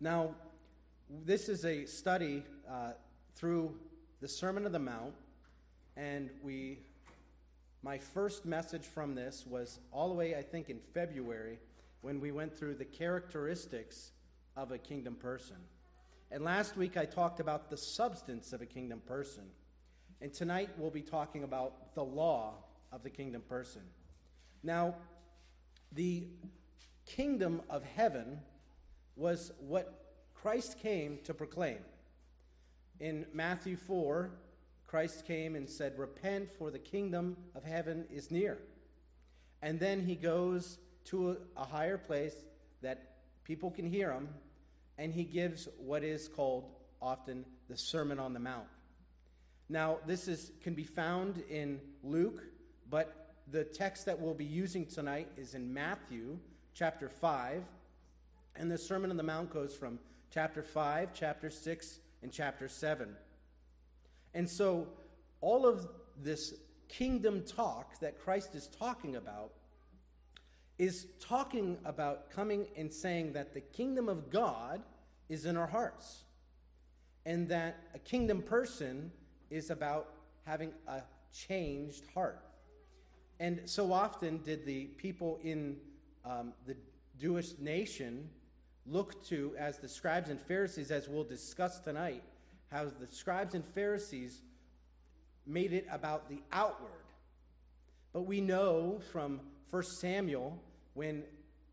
Now, this is a study uh, through the Sermon of the Mount, and we. My first message from this was all the way, I think, in February when we went through the characteristics of a kingdom person. And last week I talked about the substance of a kingdom person. And tonight we'll be talking about the law of the kingdom person. Now, the kingdom of heaven was what Christ came to proclaim. In Matthew 4, Christ came and said, Repent, for the kingdom of heaven is near. And then he goes to a, a higher place that people can hear him, and he gives what is called often the Sermon on the Mount. Now, this is, can be found in Luke, but the text that we'll be using tonight is in Matthew chapter 5. And the Sermon on the Mount goes from chapter 5, chapter 6, and chapter 7. And so, all of this kingdom talk that Christ is talking about is talking about coming and saying that the kingdom of God is in our hearts. And that a kingdom person is about having a changed heart. And so often did the people in um, the Jewish nation look to, as the scribes and Pharisees, as we'll discuss tonight, how the scribes and Pharisees made it about the outward. But we know from 1 Samuel when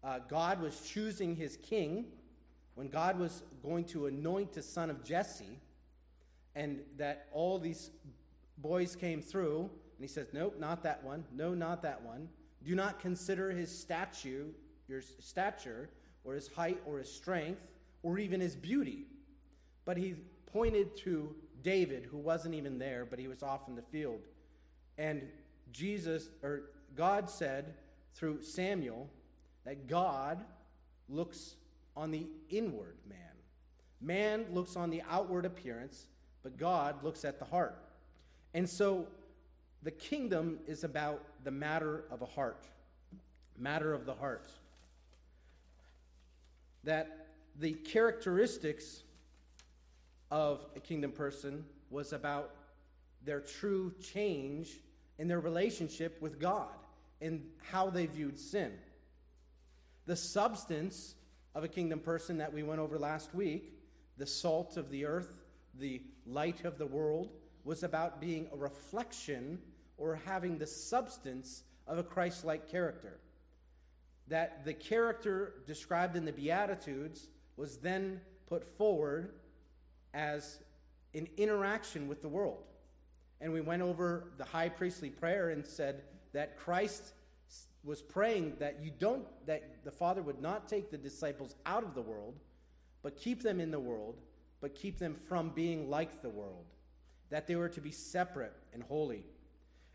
uh, God was choosing his king, when God was going to anoint the son of Jesse, and that all these boys came through, and he says, Nope, not that one. No, not that one. Do not consider his statue, your stature, or his height, or his strength, or even his beauty. But he pointed to David, who wasn't even there, but he was off in the field. And Jesus, or God said through Samuel, that God looks on the inward man. Man looks on the outward appearance, but God looks at the heart. And so the kingdom is about the matter of a heart, matter of the heart. That the characteristics of a kingdom person was about their true change in their relationship with God and how they viewed sin. The substance of a kingdom person that we went over last week, the salt of the earth, the light of the world, was about being a reflection or having the substance of a Christ like character. That the character described in the Beatitudes was then put forward as an interaction with the world. And we went over the high priestly prayer and said that Christ was praying that you don't that the father would not take the disciples out of the world but keep them in the world but keep them from being like the world that they were to be separate and holy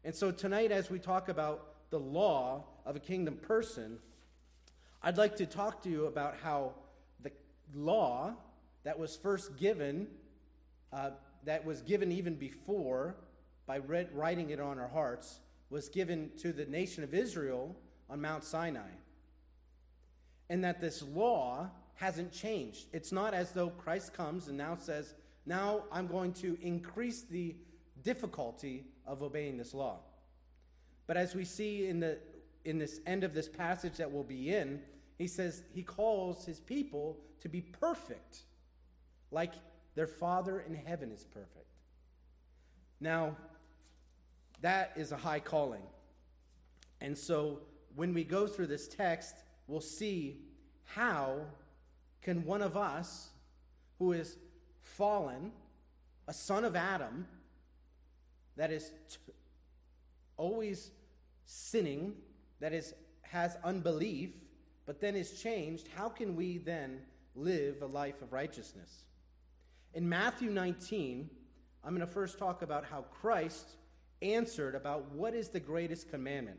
and so tonight as we talk about the law of a kingdom person i'd like to talk to you about how the law that was first given uh, that was given even before by read, writing it on our hearts was given to the nation of Israel on Mount Sinai. And that this law hasn't changed. It's not as though Christ comes and now says, Now I'm going to increase the difficulty of obeying this law. But as we see in, the, in this end of this passage that we'll be in, he says he calls his people to be perfect, like their Father in heaven is perfect. Now, that is a high calling. And so when we go through this text, we'll see how can one of us who is fallen, a son of Adam, that is t- always sinning, that is has unbelief, but then is changed, how can we then live a life of righteousness? In Matthew 19, I'm going to first talk about how Christ answered about what is the greatest commandment.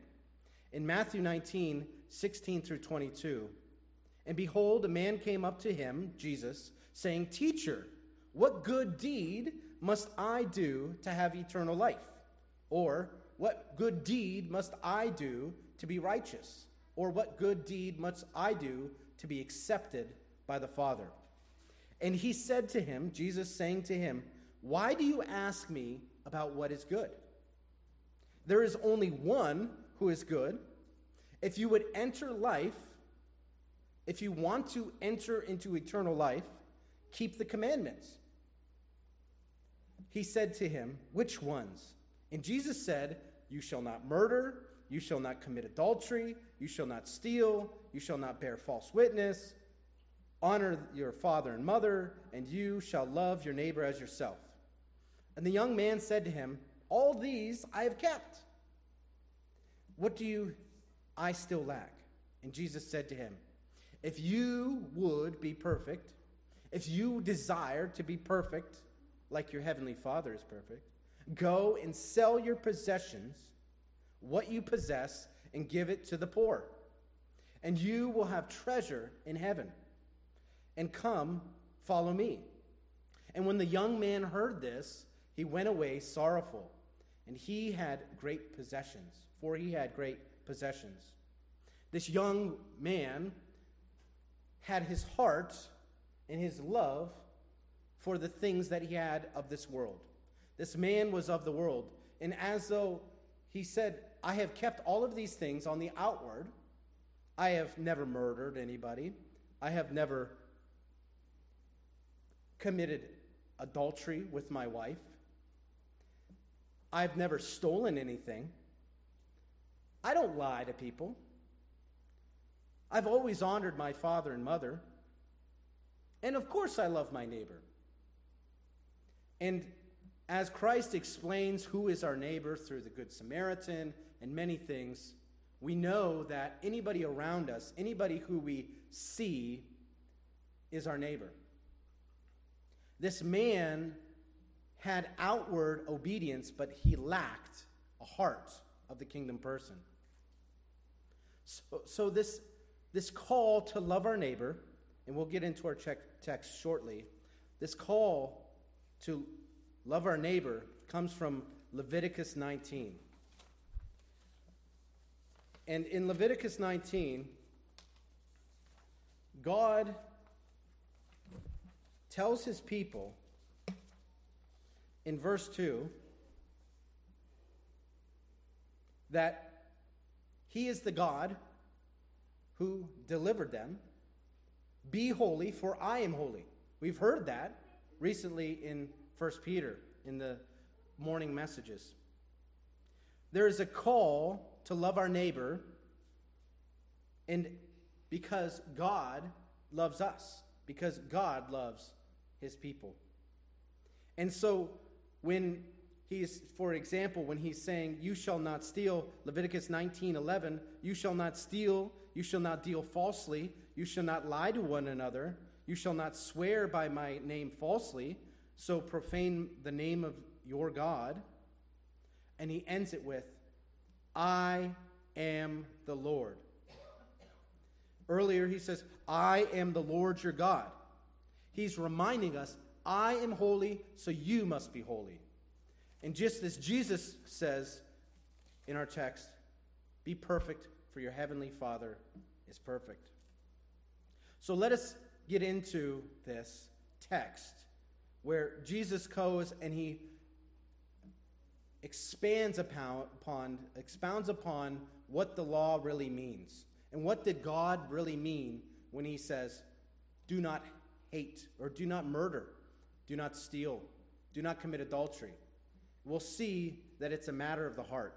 In Matthew 19, 16 through 22, and behold, a man came up to him, Jesus, saying, Teacher, what good deed must I do to have eternal life? Or, what good deed must I do to be righteous? Or, what good deed must I do to be accepted by the Father? And he said to him, Jesus saying to him, Why do you ask me about what is good? There is only one who is good. If you would enter life, if you want to enter into eternal life, keep the commandments. He said to him, Which ones? And Jesus said, You shall not murder, you shall not commit adultery, you shall not steal, you shall not bear false witness Honor your father and mother, and you shall love your neighbor as yourself. And the young man said to him, All these I have kept. What do you I still lack? And Jesus said to him, If you would be perfect, if you desire to be perfect, like your heavenly Father is perfect, go and sell your possessions, what you possess, and give it to the poor, and you will have treasure in heaven and come, follow me. And when the young man heard this, he went away sorrowful, and he had great possessions, for he had great possessions. This young man had his heart and his love for the things that he had of this world. This man was of the world, and as though he said, I have kept all of these things on the outward. I have never murdered anybody. I have never committed adultery with my wife. I've never stolen anything. I don't lie to people. I've always honored my father and mother. And of course, I love my neighbor. And as Christ explains who is our neighbor through the Good Samaritan and many things, we know that anybody around us, anybody who we see, is our neighbor. This man had outward obedience, but he lacked a heart of the kingdom person. So, so this, this call to love our neighbor, and we'll get into our text shortly, this call to love our neighbor comes from Leviticus 19. And in Leviticus 19, God tells his people in verse 2 that he is the God who delivered them. Be holy, for I am holy. We've heard that recently in 1 Peter in the morning messages. There is a call to love our neighbor, and because God loves us, because God loves his people. And so when he's, for example, when he's saying, You shall not steal, Leviticus 19 11, you shall not steal, you shall not deal falsely, you shall not lie to one another, you shall not swear by my name falsely, so profane the name of your God. And he ends it with, I am the Lord. Earlier, he says, I am the Lord your God. He's reminding us, I am holy, so you must be holy. And just as Jesus says in our text, be perfect, for your heavenly Father is perfect. So let us get into this text where Jesus goes and he expands upon, expounds upon what the law really means. And what did God really mean when he says, do not hate, or do not murder, do not steal, do not commit adultery. We'll see that it's a matter of the heart.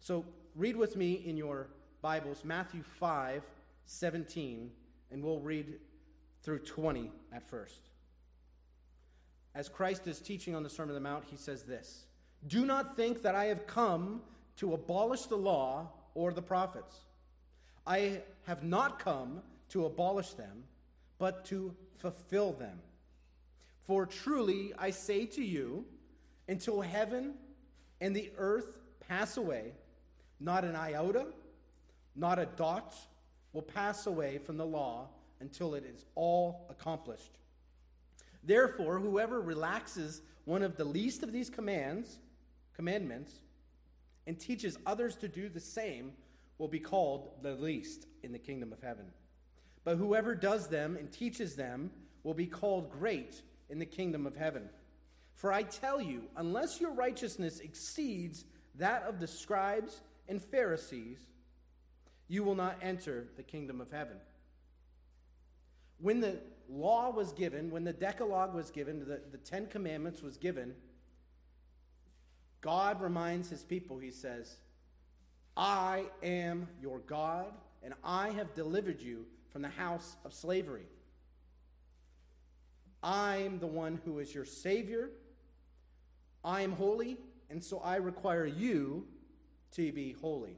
So read with me in your Bibles Matthew 5 17, and we'll read through 20 at first. As Christ is teaching on the Sermon on the Mount, he says this Do not think that I have come to abolish the law or the prophets. I have not come to abolish them, but to fulfill them. For truly I say to you, until heaven and the earth pass away, not an iota, not a dot will pass away from the law until it is all accomplished. Therefore, whoever relaxes one of the least of these commands, commandments, and teaches others to do the same will be called the least in the kingdom of heaven. But whoever does them and teaches them will be called great in the kingdom of heaven. For I tell you, unless your righteousness exceeds that of the scribes and Pharisees, you will not enter the kingdom of heaven. When the law was given, when the Decalogue was given, the, the Ten Commandments was given, God reminds his people, he says, I am your God, and I have delivered you from the house of slavery. I'm the one who is your Savior. I am holy, and so I require you to be holy.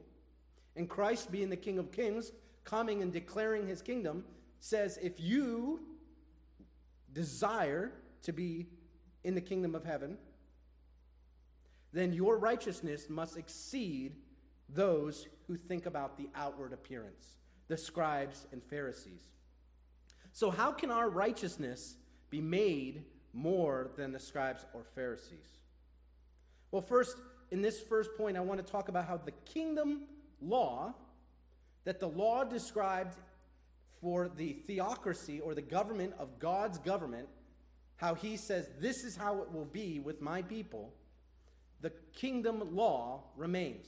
And Christ, being the King of Kings, coming and declaring his kingdom, says, If you desire to be in the kingdom of heaven, then your righteousness must exceed those who think about the outward appearance, the scribes and Pharisees. So, how can our righteousness be made more than the scribes or Pharisees? Well, first, in this first point, I want to talk about how the kingdom law, that the law described for the theocracy or the government of God's government, how he says, This is how it will be with my people, the kingdom law remains.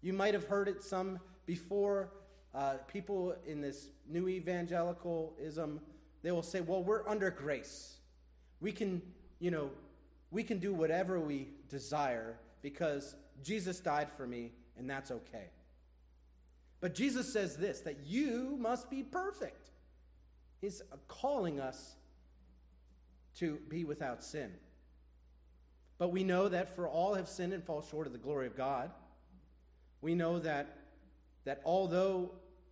You might have heard it some before. Uh, people in this new evangelicalism, they will say, well, we're under grace. We can, you know, we can do whatever we desire because Jesus died for me and that's okay. But Jesus says this that you must be perfect. He's calling us to be without sin. But we know that for all have sinned and fall short of the glory of God. We know that, that although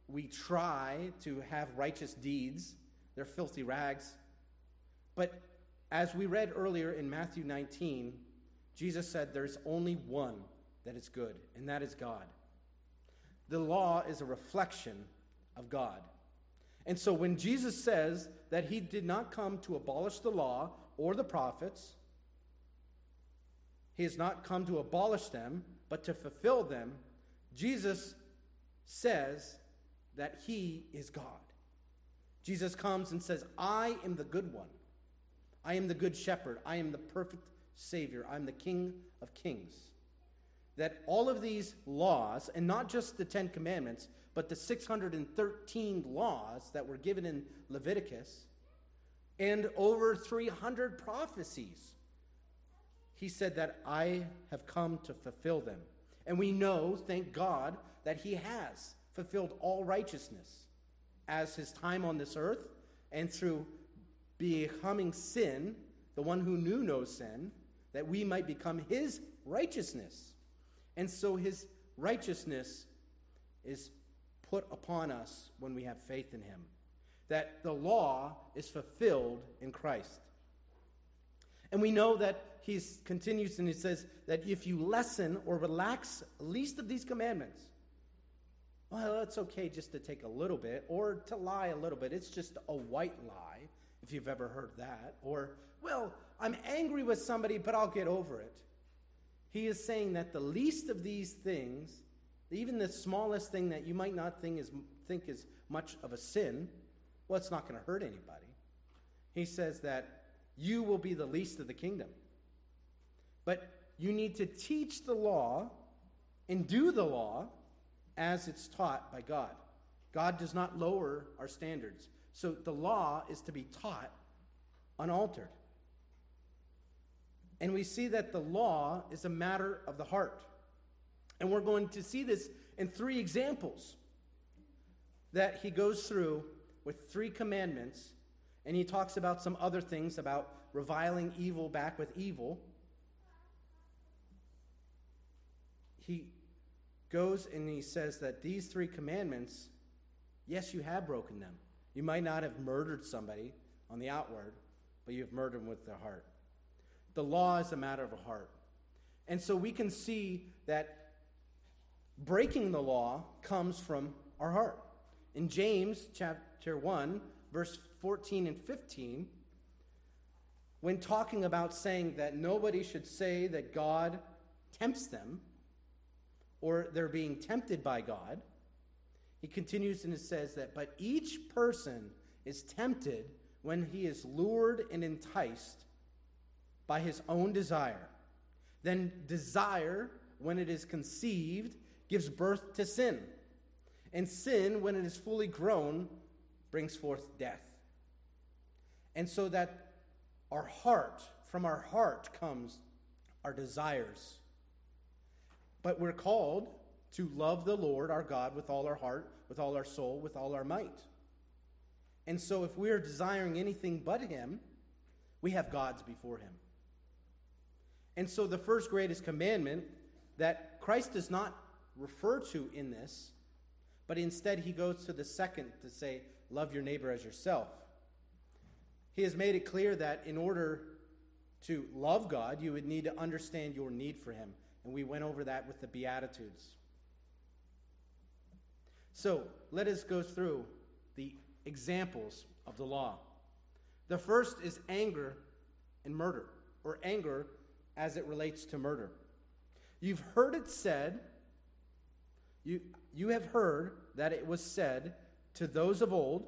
we try to have righteous deeds, they're filthy rags. But as we read earlier in Matthew 19, Jesus said there's only one that is good, and that is God. The law is a reflection of God. And so when Jesus says that he did not come to abolish the law or the prophets, he has not come to abolish them, but to fulfill them, Jesus says that he is God. Jesus comes and says, I am the good one. I am the good shepherd. I am the perfect Savior. I'm the King of kings. That all of these laws, and not just the Ten Commandments, but the 613 laws that were given in Leviticus, and over 300 prophecies, he said that I have come to fulfill them. And we know, thank God, that he has fulfilled all righteousness as his time on this earth and through becoming sin, the one who knew no sin, that we might become his righteousness. And so his righteousness is put upon us when we have faith in him. That the law is fulfilled in Christ. And we know that he continues and he says that if you lessen or relax least of these commandments, well, it's okay just to take a little bit or to lie a little bit. It's just a white lie, if you've ever heard that. Or, well, I'm angry with somebody, but I'll get over it. He is saying that the least of these things, even the smallest thing that you might not think is, think is much of a sin, well, it's not going to hurt anybody. He says that you will be the least of the kingdom. But you need to teach the law and do the law as it's taught by God. God does not lower our standards. So the law is to be taught unaltered. And we see that the law is a matter of the heart. And we're going to see this in three examples that he goes through with three commandments. And he talks about some other things about reviling evil back with evil. He goes and he says that these three commandments, yes, you have broken them. You might not have murdered somebody on the outward, but you've murdered them with the heart. The law is a matter of a heart. And so we can see that breaking the law comes from our heart. In James chapter 1, verse 14 and 15, when talking about saying that nobody should say that God tempts them or they're being tempted by God, he continues and it says that, but each person is tempted when he is lured and enticed by his own desire. Then desire, when it is conceived, gives birth to sin. And sin, when it is fully grown, brings forth death. And so that our heart, from our heart comes our desires. But we're called to love the Lord our God with all our heart, with all our soul, with all our might. And so if we are desiring anything but Him, we have gods before Him. And so the first greatest commandment that Christ does not refer to in this, but instead he goes to the second to say, Love your neighbor as yourself. He has made it clear that in order to love God, you would need to understand your need for him. And we went over that with the Beatitudes. So let us go through the examples of the law. The first is anger and murder, or anger as it relates to murder. You've heard it said, you, you have heard that it was said to those of old,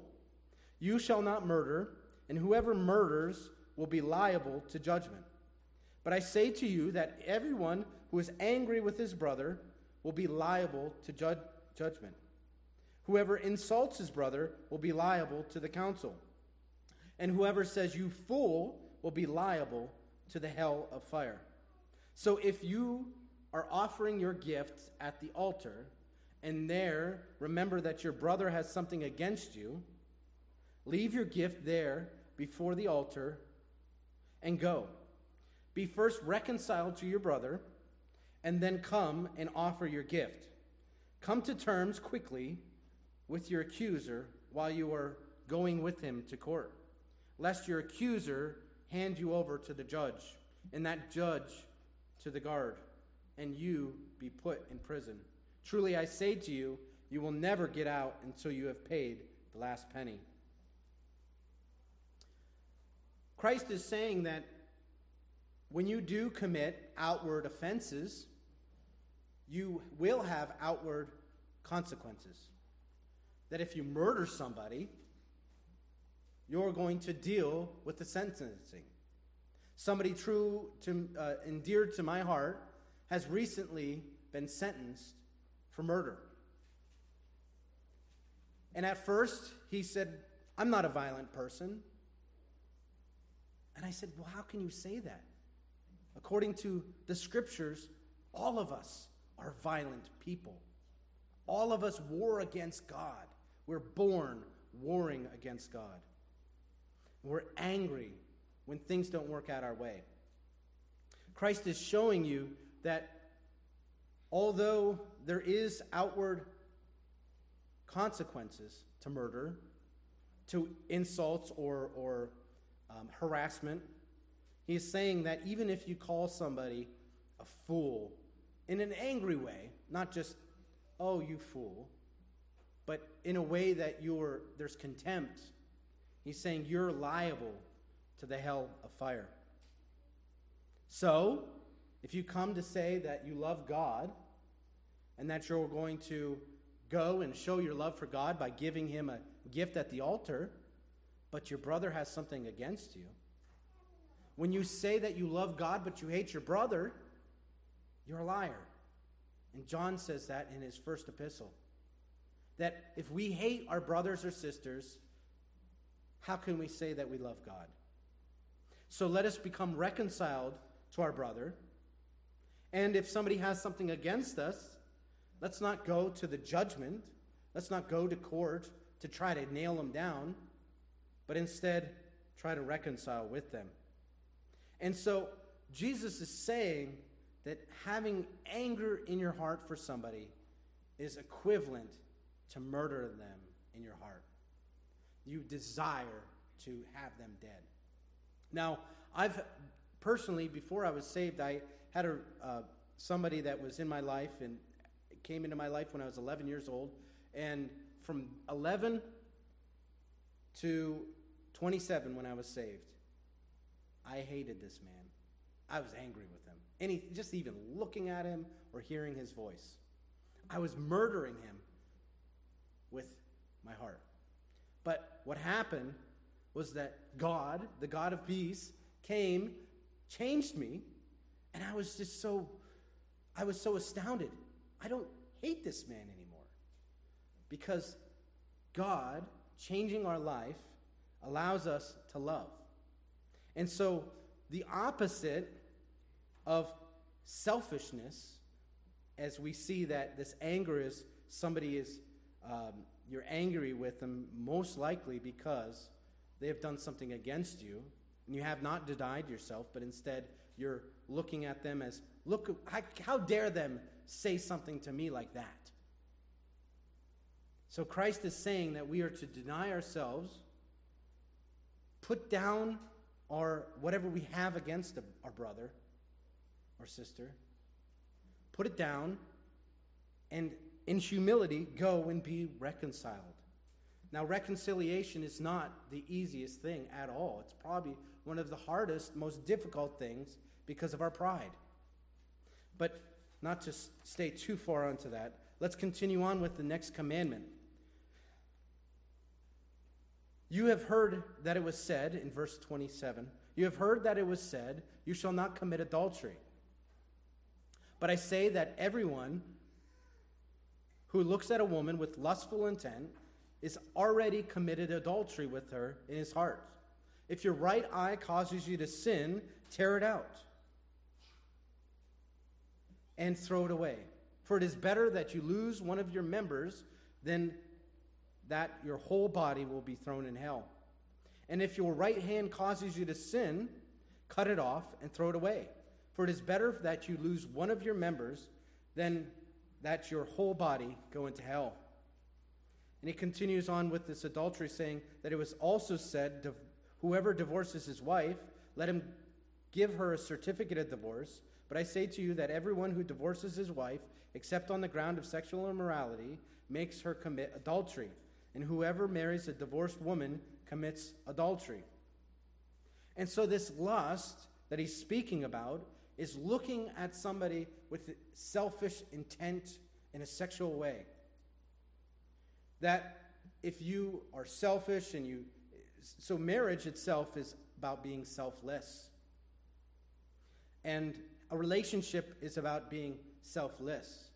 You shall not murder, and whoever murders will be liable to judgment. But I say to you that everyone who is angry with his brother will be liable to judgment. Whoever insults his brother will be liable to the council. And whoever says, You fool, will be liable to the hell of fire. So if you are offering your gifts at the altar, and there remember that your brother has something against you, leave your gift there before the altar and go. Be first reconciled to your brother, and then come and offer your gift. Come to terms quickly with your accuser while you are going with him to court, lest your accuser hand you over to the judge, and that judge to the guard, and you be put in prison. Truly I say to you, you will never get out until you have paid the last penny. Christ is saying that when you do commit outward offenses, you will have outward consequences. That if you murder somebody, you're going to deal with the sentencing. Somebody true to uh, endeared to my heart has recently been sentenced for murder. And at first, he said, I'm not a violent person. And I said, Well, how can you say that? According to the scriptures, all of us are violent people. All of us war against God. We're born warring against God. We're angry when things don't work out our way. Christ is showing you that although there is outward consequences to murder, to insults or, or um, harassment, he is saying that even if you call somebody a fool in an angry way, not just, oh, you fool, but in a way that you're, there's contempt, he's saying you're liable to the hell of fire. So, if you come to say that you love God and that you're going to go and show your love for God by giving him a gift at the altar, but your brother has something against you, when you say that you love God but you hate your brother, you're a liar. And John says that in his first epistle. That if we hate our brothers or sisters, how can we say that we love God? So let us become reconciled to our brother. And if somebody has something against us, let's not go to the judgment. Let's not go to court to try to nail them down, but instead try to reconcile with them. And so Jesus is saying that having anger in your heart for somebody is equivalent to murder them in your heart. You desire to have them dead. Now, I've personally, before I was saved, I had a, uh, somebody that was in my life and came into my life when I was 11 years old. And from 11 to 27 when I was saved, I hated this man. I was angry with him. Any, just even looking at him or hearing his voice. I was murdering him with my heart. But what happened was that God, the God of peace, came, changed me, and I was just so, I was so astounded. I don't hate this man anymore. Because God, changing our life, allows us to love. And so the opposite of selfishness, as we see that this anger is somebody is, um, you're angry with them most likely because they have done something against you, and you have not denied yourself, but instead you're looking at them as, look, how, how dare them say something to me like that? So Christ is saying that we are to deny ourselves, put down our whatever we have against our brother or sister, put it down, and in humility go and be reconciled. Now, reconciliation is not the easiest thing at all. It's probably one of the hardest, most difficult things because of our pride. But not to stay too far onto that, let's continue on with the next commandment. You have heard that it was said, in verse 27, you have heard that it was said, You shall not commit adultery. But I say that everyone who looks at a woman with lustful intent is already committed adultery with her in his heart. If your right eye causes you to sin, tear it out and throw it away. For it is better that you lose one of your members than that your whole body will be thrown in hell. And if your right hand causes you to sin, cut it off and throw it away. For it is better that you lose one of your members than that your whole body go into hell. And he continues on with this adultery, saying that it was also said, Whoever divorces his wife, let him give her a certificate of divorce. But I say to you that everyone who divorces his wife, except on the ground of sexual immorality, makes her commit adultery. And whoever marries a divorced woman commits adultery. And so, this lust that he's speaking about is looking at somebody with selfish intent in a sexual way. That if you are selfish and you. So, marriage itself is about being selfless. And a relationship is about being selfless.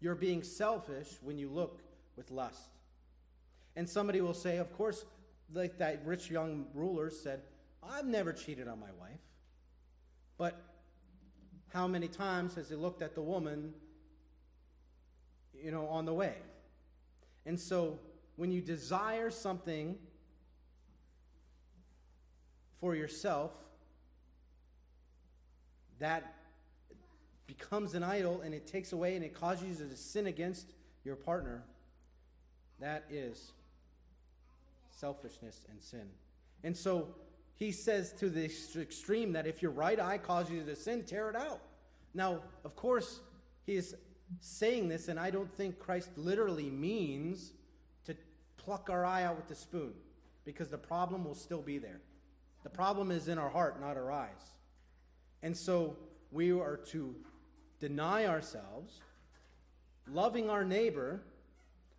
You're being selfish when you look with lust. And somebody will say, of course, like that rich young ruler said, I've never cheated on my wife. But how many times has he looked at the woman, you know, on the way? And so when you desire something for yourself, that becomes an idol and it takes away and it causes you to sin against your partner. That is selfishness and sin. And so he says to the extreme that if your right eye causes you to sin, tear it out. Now, of course, he is saying this, and I don't think Christ literally means to pluck our eye out with the spoon, because the problem will still be there. The problem is in our heart, not our eyes. And so we are to deny ourselves, loving our neighbor,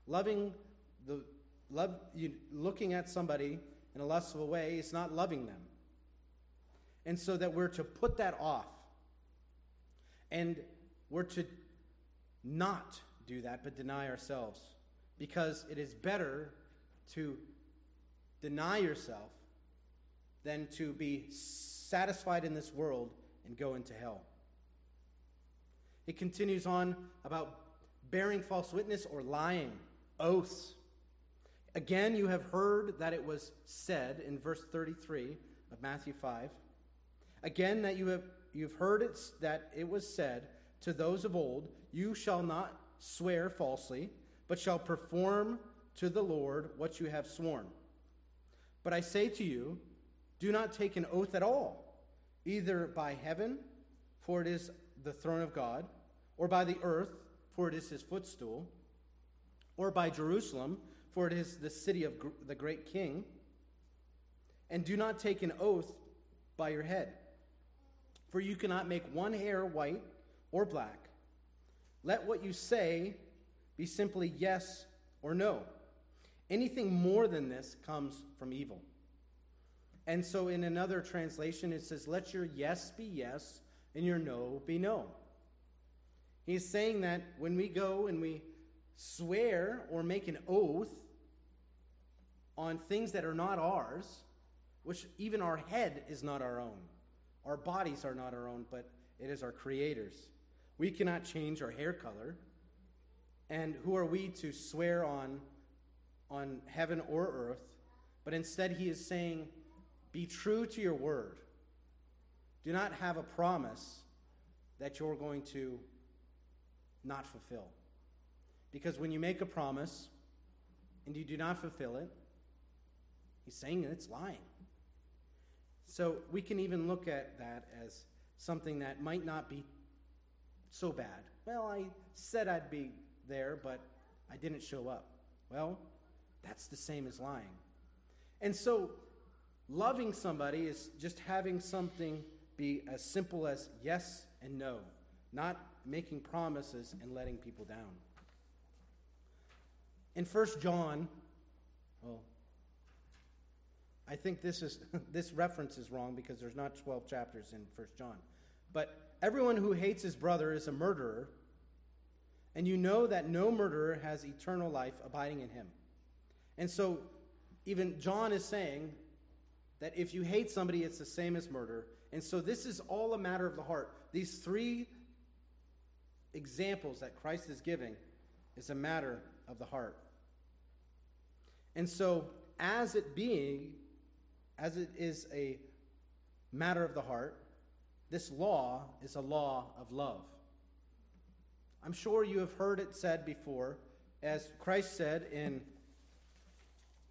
loving the love you, looking at somebody in a lustful way is not loving them. And so that we're to put that off. And we're to not do that, but deny ourselves. Because it is better to deny yourself than to be satisfied in this world and go into hell. It continues on about bearing false witness or lying, oaths. Again, you have heard that it was said in verse 33 of Matthew 5. Again, that you have you've heard it that it was said to those of old, You shall not swear falsely, but shall perform to the Lord what you have sworn. But I say to you, do not take an oath at all, either by heaven, for it is the throne of God, or by the earth, for it is his footstool, or by Jerusalem, for it is the city of gr- the great king. And do not take an oath by your head, for you cannot make one hair white or black. Let what you say be simply yes or no. Anything more than this comes from evil. And so in another translation, it says, Let your yes be yes and your no be no. He's saying that when we go and we swear or make an oath on things that are not ours, which even our head is not our own, our bodies are not our own, but it is our Creator's. We cannot change our hair color. And who are we to swear on, on heaven or earth? But instead, he is saying, Be true to your word. Do not have a promise that you're going to not fulfill. Because when you make a promise and you do not fulfill it, he's saying it's lying. So we can even look at that as something that might not be so bad. Well, I said I'd be there, but I didn't show up. Well, that's the same as lying. And so, loving somebody is just having something be as simple as yes and no, not making promises and letting people down. In 1 John, well, I think this is this reference is wrong because there's not 12 chapters in 1 John. But everyone who hates his brother is a murderer, and you know that no murderer has eternal life abiding in him. And so even John is saying that if you hate somebody, it's the same as murder. And so this is all a matter of the heart. These three examples that Christ is giving is a matter of the heart. And so, as it being, as it is a matter of the heart, this law is a law of love. I'm sure you have heard it said before, as Christ said in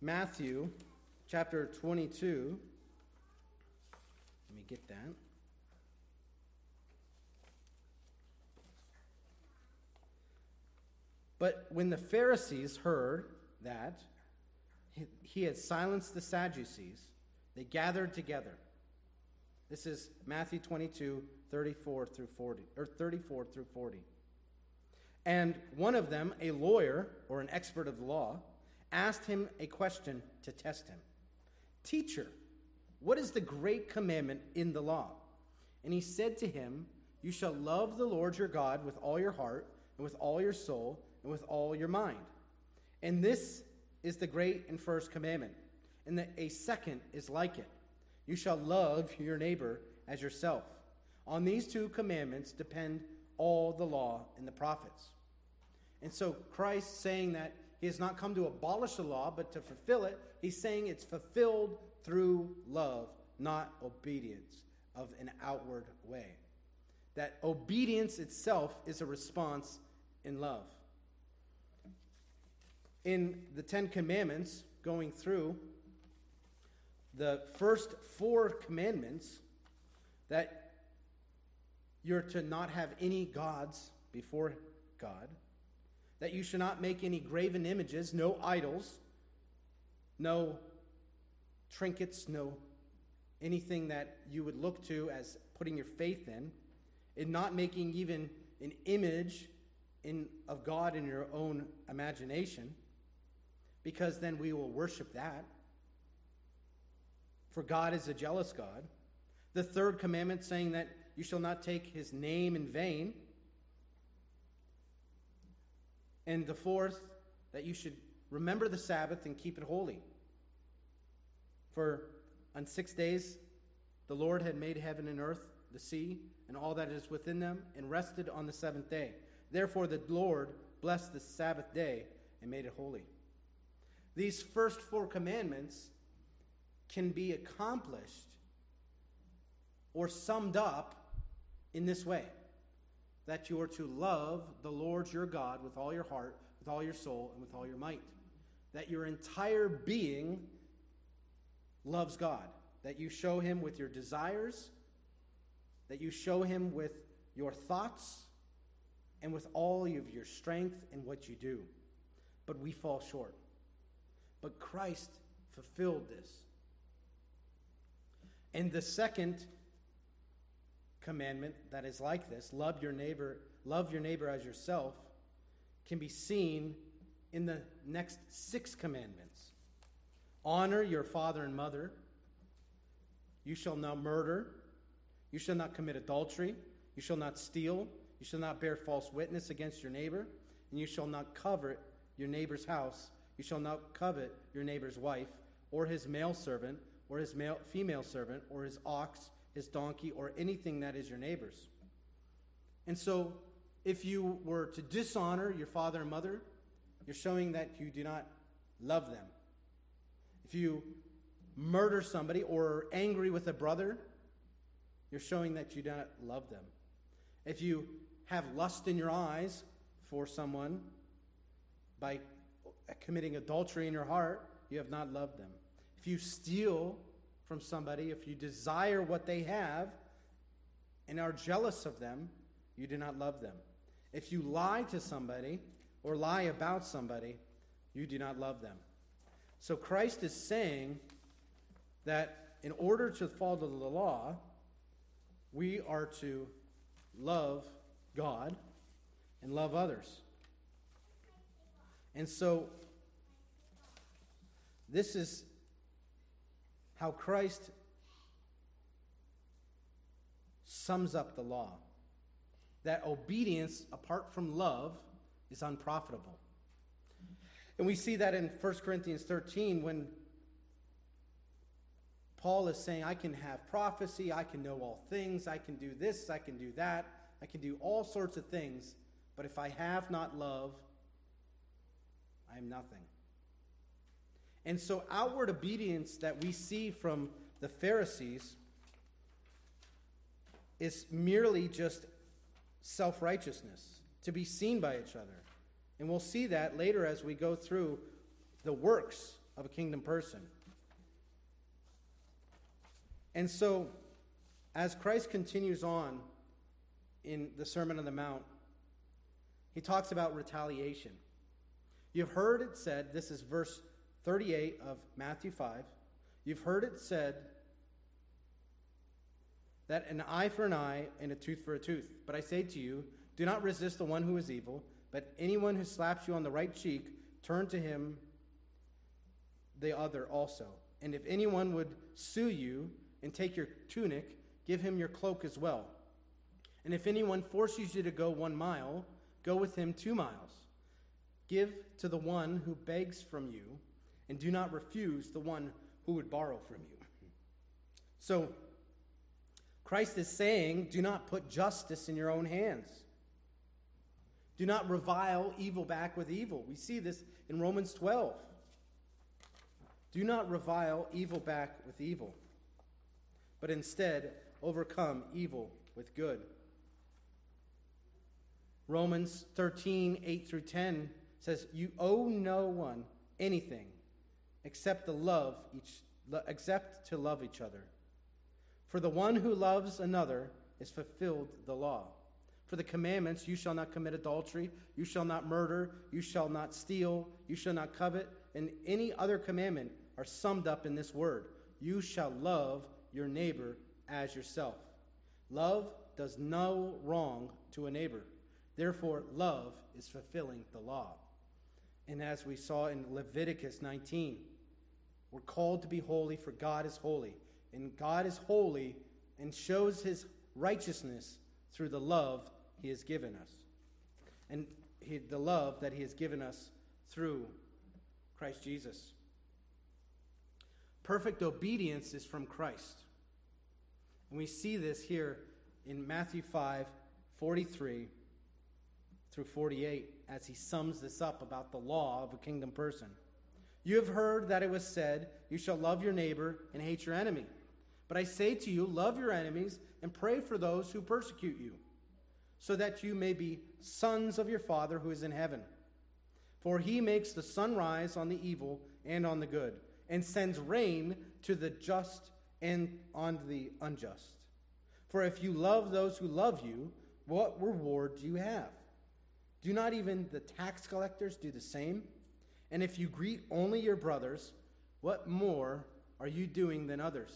Matthew chapter 22. Let me get that. But when the Pharisees heard that he had silenced the Sadducees, they gathered together. This is Matthew 22, 34 through 40, or 34 through 40. And one of them, a lawyer or an expert of the law, asked him a question to test him Teacher, what is the great commandment in the law? And he said to him, You shall love the Lord your God with all your heart, and with all your soul, and with all your mind. And this is the great and first commandment. And that a second is like it You shall love your neighbor as yourself. On these two commandments depend all the law and the prophets. And so Christ saying that he has not come to abolish the law, but to fulfill it. He's saying it's fulfilled through love, not obedience of an outward way. That obedience itself is a response in love. In the Ten Commandments, going through, the first four commandments that you're to not have any gods before God that you should not make any graven images, no idols, no trinkets, no anything that you would look to as putting your faith in, in not making even an image in, of God in your own imagination, because then we will worship that. For God is a jealous God. The third commandment saying that you shall not take his name in vain. And the fourth, that you should remember the Sabbath and keep it holy. For on six days the Lord had made heaven and earth, the sea, and all that is within them, and rested on the seventh day. Therefore the Lord blessed the Sabbath day and made it holy. These first four commandments can be accomplished or summed up in this way that you are to love the Lord your God with all your heart, with all your soul, and with all your might. That your entire being loves God. That you show him with your desires, that you show him with your thoughts, and with all of your strength and what you do. But we fall short. But Christ fulfilled this. And the second commandment that is like this, love your neighbor, love your neighbor as yourself, can be seen in the next six commandments. Honor your father and mother, You shall not murder. You shall not commit adultery. You shall not steal. You shall not bear false witness against your neighbor. And you shall not covet your neighbor's house. You shall not covet your neighbor's wife, or his male servant, or his male, female servant, or his ox, his donkey, or anything that is your neighbor's. And so, if you were to dishonor your father and mother, you're showing that you do not love them. If you murder somebody or are angry with a brother, you're showing that you do not love them. If you have lust in your eyes for someone by committing adultery in your heart, you have not loved them. If you steal from somebody, if you desire what they have and are jealous of them, you do not love them. If you lie to somebody or lie about somebody, you do not love them. So Christ is saying that in order to follow the law, we are to love God and love others. And so, this is how Christ sums up the law that obedience apart from love is unprofitable. And we see that in 1 Corinthians 13 when Paul is saying, I can have prophecy, I can know all things, I can do this, I can do that, I can do all sorts of things, but if I have not love, I am nothing. And so, outward obedience that we see from the Pharisees is merely just self righteousness, to be seen by each other. And we'll see that later as we go through the works of a kingdom person. And so, as Christ continues on in the Sermon on the Mount, he talks about retaliation. You've heard it said, this is verse 38 of Matthew 5. You've heard it said that an eye for an eye and a tooth for a tooth. But I say to you, do not resist the one who is evil, but anyone who slaps you on the right cheek, turn to him the other also. And if anyone would sue you, and take your tunic, give him your cloak as well. And if anyone forces you to go one mile, go with him two miles. Give to the one who begs from you, and do not refuse the one who would borrow from you. So, Christ is saying, do not put justice in your own hands. Do not revile evil back with evil. We see this in Romans 12. Do not revile evil back with evil but instead overcome evil with good. Romans 13, 8 through 10 says, You owe no one anything except the love each except to love each other. For the one who loves another is fulfilled the law. For the commandments, you shall not commit adultery, you shall not murder, you shall not steal, you shall not covet, and any other commandment are summed up in this word you shall love your neighbor as yourself. Love does no wrong to a neighbor. Therefore, love is fulfilling the law. And as we saw in Leviticus 19, we're called to be holy, for God is holy. And God is holy and shows his righteousness through the love he has given us. And he, the love that he has given us through Christ Jesus. Perfect obedience is from Christ. And we see this here in Matthew 5 43 through 48 as he sums this up about the law of a kingdom person. You have heard that it was said, You shall love your neighbor and hate your enemy. But I say to you, love your enemies and pray for those who persecute you, so that you may be sons of your Father who is in heaven. For he makes the sun rise on the evil and on the good, and sends rain to the just and on the unjust. For if you love those who love you, what reward do you have? Do not even the tax collectors do the same? And if you greet only your brothers, what more are you doing than others?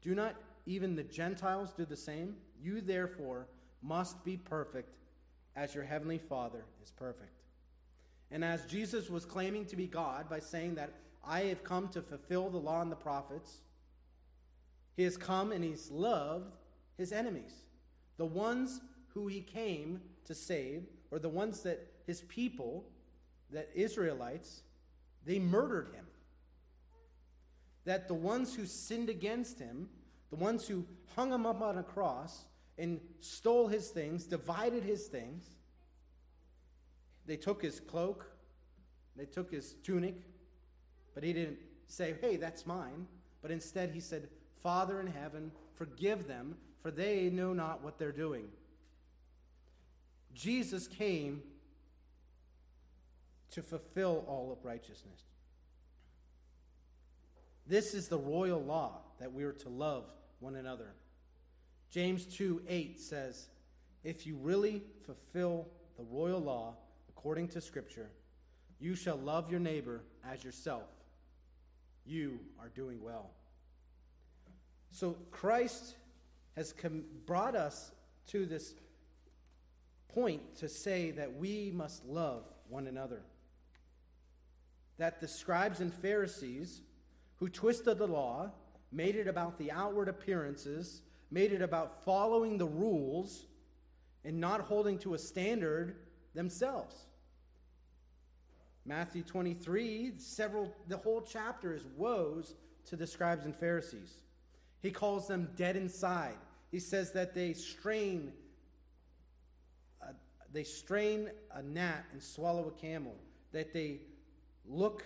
Do not even the Gentiles do the same? You therefore must be perfect as your heavenly Father is perfect. And as Jesus was claiming to be God by saying that I have come to fulfill the law and the prophets, He has come and he's loved his enemies. The ones who he came to save, or the ones that his people, that Israelites, they murdered him. That the ones who sinned against him, the ones who hung him up on a cross and stole his things, divided his things, they took his cloak, they took his tunic, but he didn't say, Hey, that's mine. But instead, he said, Father in heaven, forgive them, for they know not what they're doing. Jesus came to fulfill all of righteousness. This is the royal law that we are to love one another. James 2 8 says, If you really fulfill the royal law according to Scripture, you shall love your neighbor as yourself. You are doing well. So Christ has com- brought us to this point to say that we must love one another. That the scribes and Pharisees who twisted the law, made it about the outward appearances, made it about following the rules, and not holding to a standard themselves. Matthew 23, several, the whole chapter is woes to the scribes and Pharisees. He calls them dead inside. He says that they strain, uh, they strain a gnat and swallow a camel. That they look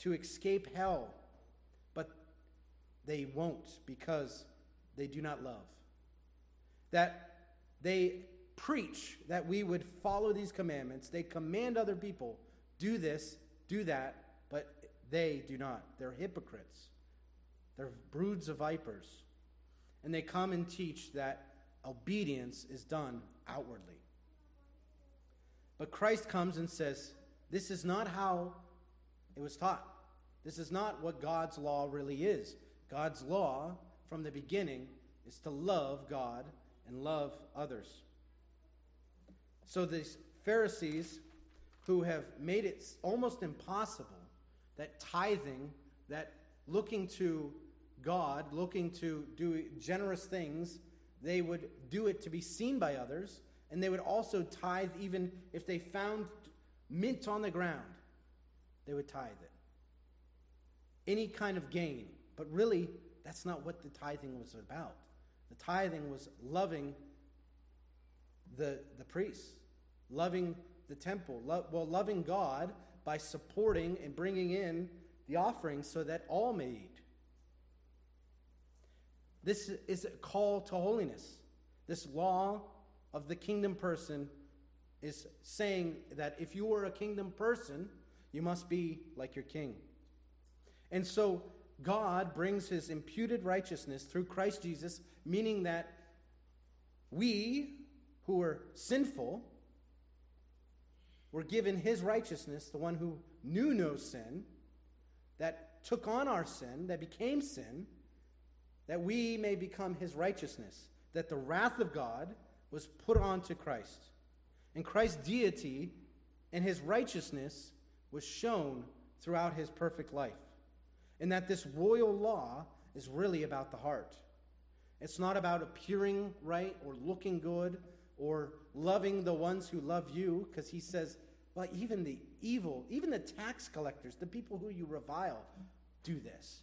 to escape hell, but they won't because they do not love. That they preach that we would follow these commandments. They command other people do this, do that, but they do not. They're hypocrites. They're broods of vipers. And they come and teach that obedience is done outwardly. But Christ comes and says, This is not how it was taught. This is not what God's law really is. God's law, from the beginning, is to love God and love others. So these Pharisees who have made it almost impossible that tithing, that looking to God, looking to do generous things, they would do it to be seen by others, and they would also tithe even if they found mint on the ground, they would tithe it. Any kind of gain. But really, that's not what the tithing was about. The tithing was loving the, the priests, loving the temple, lo- well, loving God by supporting and bringing in the offering so that all may eat. This is a call to holiness. This law of the kingdom person is saying that if you are a kingdom person, you must be like your king. And so God brings his imputed righteousness through Christ Jesus, meaning that we who are sinful were given his righteousness, the one who knew no sin, that took on our sin, that became sin, that we may become his righteousness, that the wrath of God was put onto Christ. And Christ's deity and his righteousness was shown throughout his perfect life. And that this royal law is really about the heart. It's not about appearing right or looking good or loving the ones who love you, because he says, well, even the evil, even the tax collectors, the people who you revile, do this.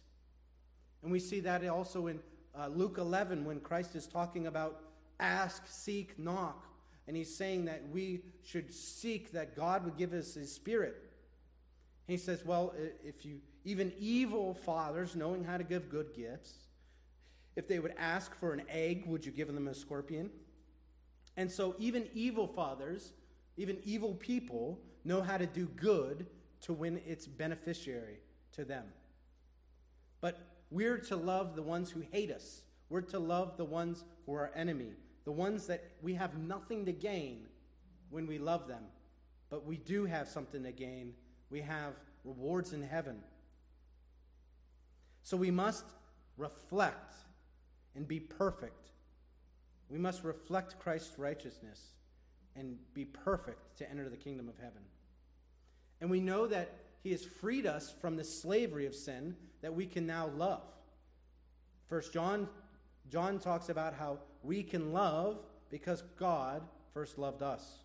And we see that also in uh, Luke 11 when Christ is talking about ask, seek, knock. And he's saying that we should seek that God would give us his spirit. He says, well, if you, even evil fathers, knowing how to give good gifts, if they would ask for an egg, would you give them a scorpion? And so, even evil fathers, even evil people, know how to do good to win its beneficiary to them. But we're to love the ones who hate us. We're to love the ones who are our enemy, the ones that we have nothing to gain when we love them. But we do have something to gain. We have rewards in heaven. So we must reflect and be perfect we must reflect Christ's righteousness and be perfect to enter the kingdom of heaven. And we know that he has freed us from the slavery of sin that we can now love. First John John talks about how we can love because God first loved us.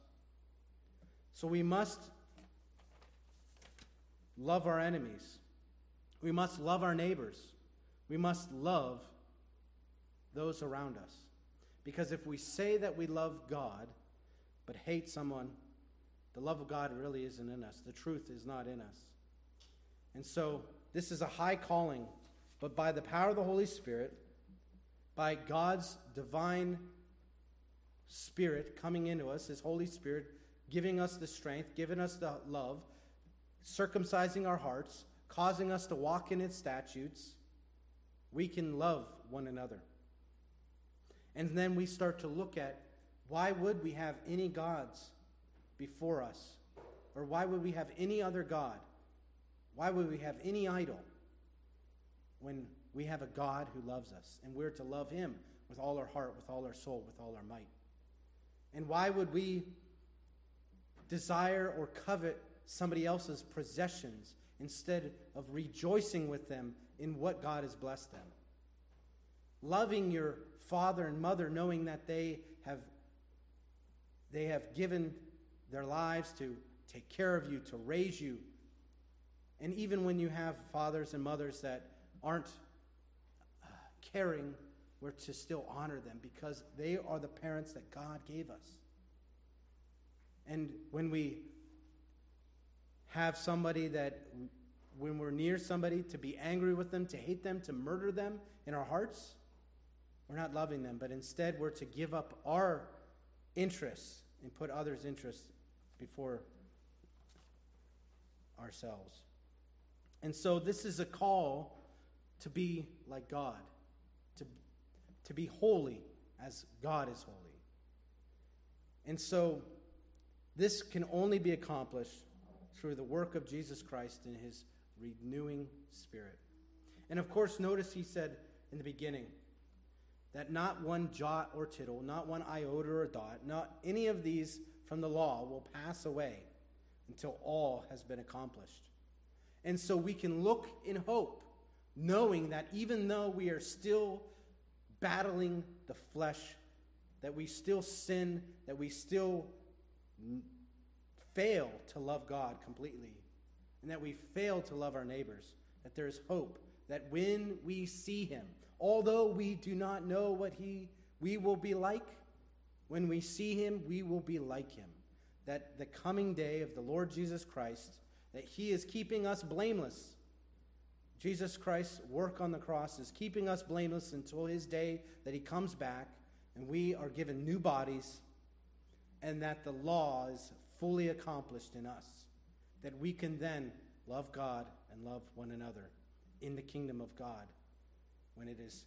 So we must love our enemies. We must love our neighbors. We must love those around us. Because if we say that we love God but hate someone, the love of God really isn't in us. The truth is not in us. And so, this is a high calling, but by the power of the Holy Spirit, by God's divine Spirit coming into us, His Holy Spirit giving us the strength, giving us the love, circumcising our hearts, causing us to walk in its statutes, we can love one another. And then we start to look at why would we have any gods before us? Or why would we have any other God? Why would we have any idol when we have a God who loves us and we're to love him with all our heart, with all our soul, with all our might? And why would we desire or covet somebody else's possessions instead of rejoicing with them in what God has blessed them? Loving your father and mother, knowing that they have, they have given their lives to take care of you, to raise you. And even when you have fathers and mothers that aren't uh, caring, we're to still honor them because they are the parents that God gave us. And when we have somebody that, when we're near somebody, to be angry with them, to hate them, to murder them in our hearts, we're not loving them, but instead we're to give up our interests and put others' interests before ourselves. And so this is a call to be like God, to, to be holy as God is holy. And so this can only be accomplished through the work of Jesus Christ in his renewing spirit. And of course, notice he said in the beginning, that not one jot or tittle, not one iota or dot, not any of these from the law will pass away until all has been accomplished. And so we can look in hope, knowing that even though we are still battling the flesh, that we still sin, that we still fail to love God completely, and that we fail to love our neighbors, that there is hope, that when we see Him, Although we do not know what he, we will be like, when we see him, we will be like him. That the coming day of the Lord Jesus Christ, that he is keeping us blameless. Jesus Christ's work on the cross is keeping us blameless until his day that he comes back and we are given new bodies and that the law is fully accomplished in us. That we can then love God and love one another in the kingdom of God when it is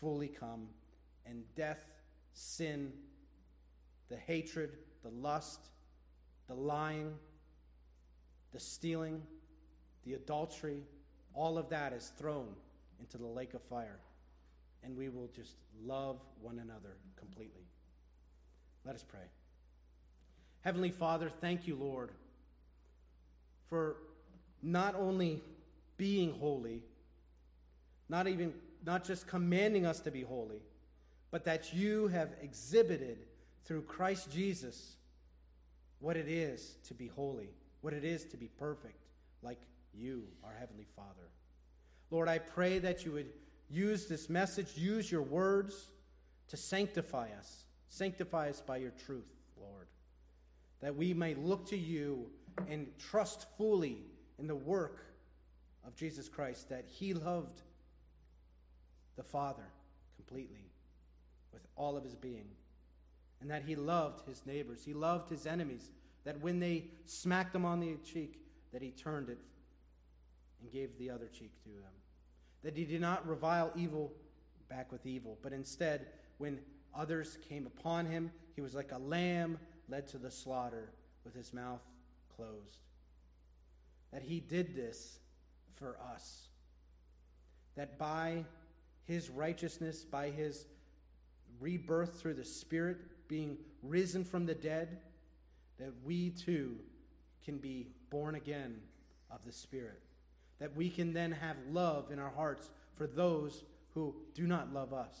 fully come, and death, sin, the hatred, the lust, the lying, the stealing, the adultery, all of that is thrown into the lake of fire. And we will just love one another completely. Let us pray. Heavenly Father, thank you, Lord, for not only being holy, not even not just commanding us to be holy, but that you have exhibited through Christ Jesus what it is to be holy, what it is to be perfect, like you, our Heavenly Father. Lord, I pray that you would use this message, use your words to sanctify us. Sanctify us by your truth, Lord. That we may look to you and trust fully in the work of Jesus Christ, that he loved the Father completely with all of his being. And that he loved his neighbors, he loved his enemies, that when they smacked him on the cheek, that he turned it and gave the other cheek to them. That he did not revile evil back with evil, but instead, when others came upon him, he was like a lamb led to the slaughter with his mouth closed. That he did this for us. That by his righteousness by his rebirth through the Spirit, being risen from the dead, that we too can be born again of the Spirit. That we can then have love in our hearts for those who do not love us.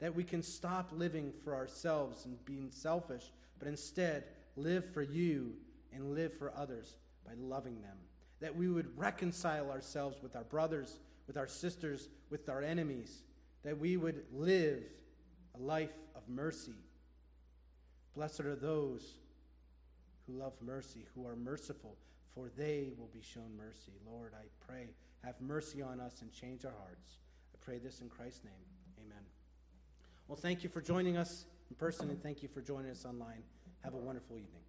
that we can stop living for ourselves and being selfish, but instead live for you and live for others by loving them. That we would reconcile ourselves with our brothers, with our sisters, with our enemies. That we would live a life of mercy. Blessed are those who love mercy, who are merciful, for they will be shown mercy. Lord, I pray, have mercy on us and change our hearts. I pray this in Christ's name. Amen. Well, thank you for joining us in person and thank you for joining us online. Have a wonderful evening.